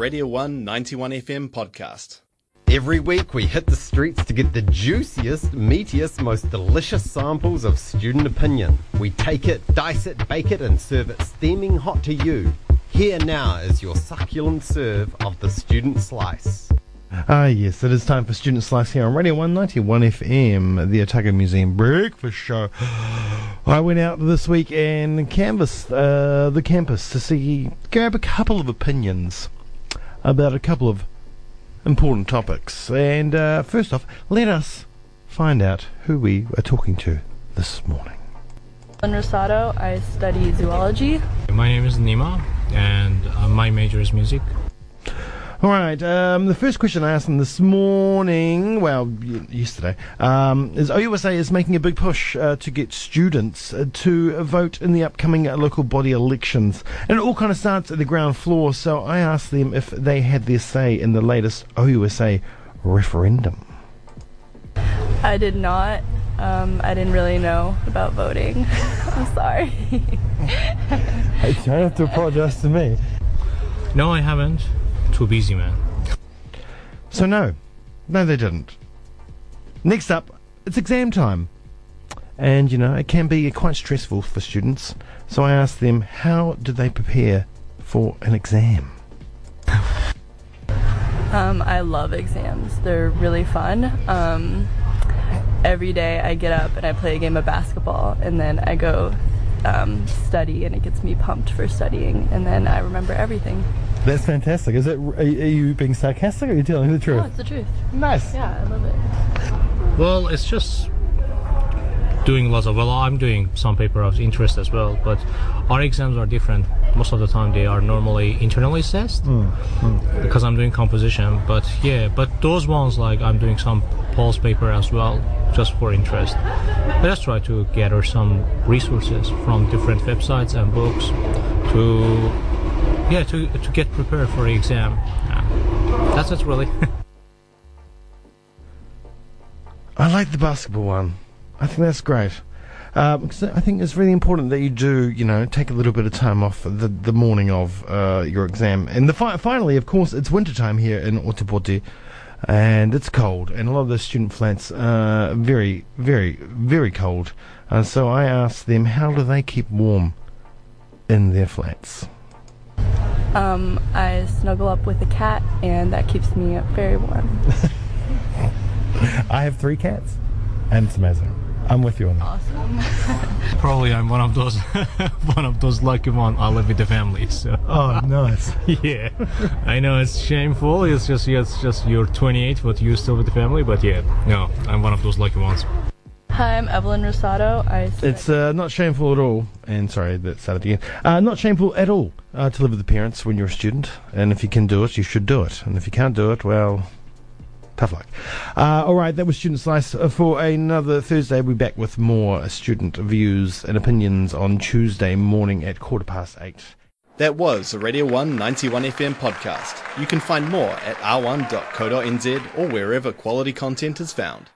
Radio 1 91 FM podcast. Every week we hit the streets to get the juiciest, meatiest, most delicious samples of student opinion. We take it, dice it, bake it, and serve it steaming hot to you. Here now is your succulent serve of the student slice. Ah, yes, it is time for Student Slice here on Radio 191 FM, the Otago Museum Breakfast Show. I went out this week and canvassed uh, the campus to see, grab a couple of opinions about a couple of important topics. And uh, first off, let us find out who we are talking to this morning. In Rosado, I study zoology. My name is Nima, and uh, my major is music. All right. Um, the first question I asked them this morning, well, y- yesterday, um, is OUSA is making a big push uh, to get students uh, to vote in the upcoming uh, local body elections, and it all kind of starts at the ground floor. So I asked them if they had their say in the latest OUSA referendum. I did not. Um, I didn't really know about voting. I'm sorry. You don't have to apologise to me. No, I haven't. Too busy, man. So no, no, they didn't. Next up, it's exam time, and you know it can be quite stressful for students. So I asked them, how do they prepare for an exam? Um, I love exams. They're really fun. Um, every day I get up and I play a game of basketball, and then I go um, study, and it gets me pumped for studying, and then I remember everything. That's fantastic. Is it? Are you being sarcastic, or are you telling the Oh, truth? it's the truth. Nice. Yeah, I love it. Well, it's just doing lots of. Well, I'm doing some paper of interest as well, but our exams are different. Most of the time, they are normally internally assessed mm, mm. because I'm doing composition. But yeah, but those ones like I'm doing some pulse paper as well, just for interest. I just try to gather some resources from different websites and books to yeah to to get prepared for the exam. Yeah. That's it really. I like the basketball one. I think that's great. Um, I think it's really important that you do, you know, take a little bit of time off the, the morning of uh, your exam. And the fi- finally, of course, it's winter time here in Ōtepoti, and it's cold, and a lot of the student flats are very, very, very cold. And so I asked them, how do they keep warm in their flats? Um, I snuggle up with a cat, and that keeps me very warm. I have three cats, and it's amazing. I'm with you on that. Awesome. Probably I'm one of those one of those lucky one. I live with the family, so Oh, nice. yeah. I know it's shameful. It's just it's just you're 28, but you're still with the family. But yeah, no, I'm one of those lucky ones. Hi, I'm Evelyn Rosado. I It's uh, not shameful at all, and sorry that started again. Uh, not shameful at all uh, to live with the parents when you're a student, and if you can do it, you should do it. And if you can't do it, well, tough luck. Uh, all right, that was Student Slice uh, for another Thursday. We'll be back with more student views and opinions on Tuesday morning at quarter past eight. That was a Radio 1 91 FM podcast. You can find more at r1.co.nz or wherever quality content is found.